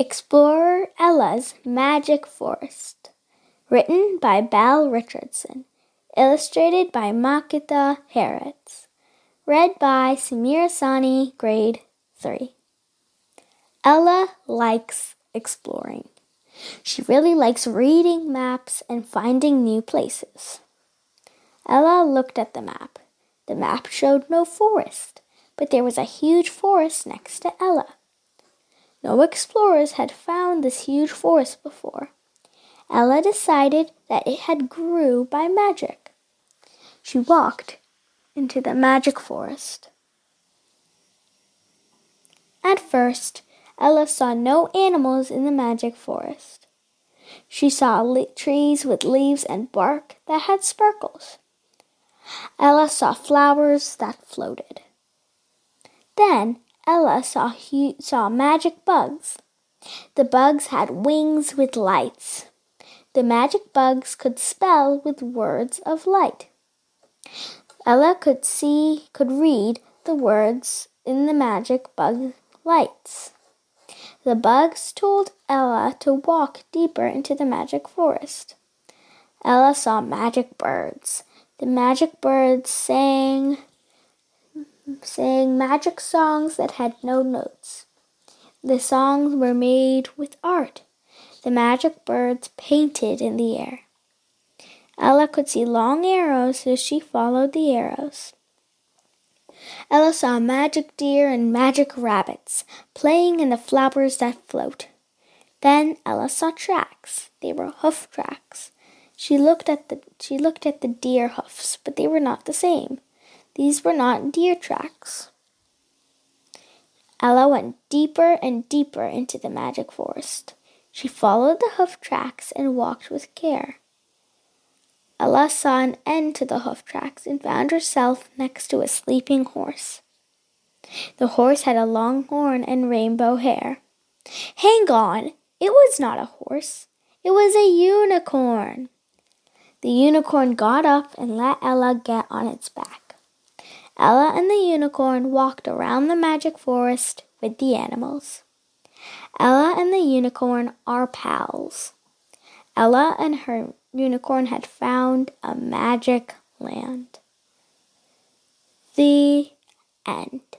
Explorer Ella's Magic Forest. Written by Belle Richardson. Illustrated by Makita Harrods. Read by Samira Sani, grade 3. Ella likes exploring. She really likes reading maps and finding new places. Ella looked at the map. The map showed no forest, but there was a huge forest next to Ella. No explorers had found this huge forest before. Ella decided that it had grew by magic. She walked into the magic forest. At first, Ella saw no animals in the magic forest. She saw le- trees with leaves and bark that had sparkles. Ella saw flowers that floated. Then Ella saw, hu- saw magic bugs. The bugs had wings with lights. The magic bugs could spell with words of light. Ella could see, could read the words in the magic bug lights. The bugs told Ella to walk deeper into the magic forest. Ella saw magic birds. The magic birds sang sang magic songs that had no notes. The songs were made with art. The magic birds painted in the air. Ella could see long arrows, so she followed the arrows. Ella saw magic deer and magic rabbits playing in the flowers that float. Then Ella saw tracks. They were hoof tracks. She looked at the she looked at the deer hoofs, but they were not the same. These were not deer tracks. Ella went deeper and deeper into the magic forest. She followed the hoof tracks and walked with care. Ella saw an end to the hoof tracks and found herself next to a sleeping horse. The horse had a long horn and rainbow hair. Hang on! It was not a horse. It was a unicorn. The unicorn got up and let Ella get on its back. Ella and the unicorn walked around the magic forest with the animals. Ella and the unicorn are pals. Ella and her unicorn had found a magic land. The end.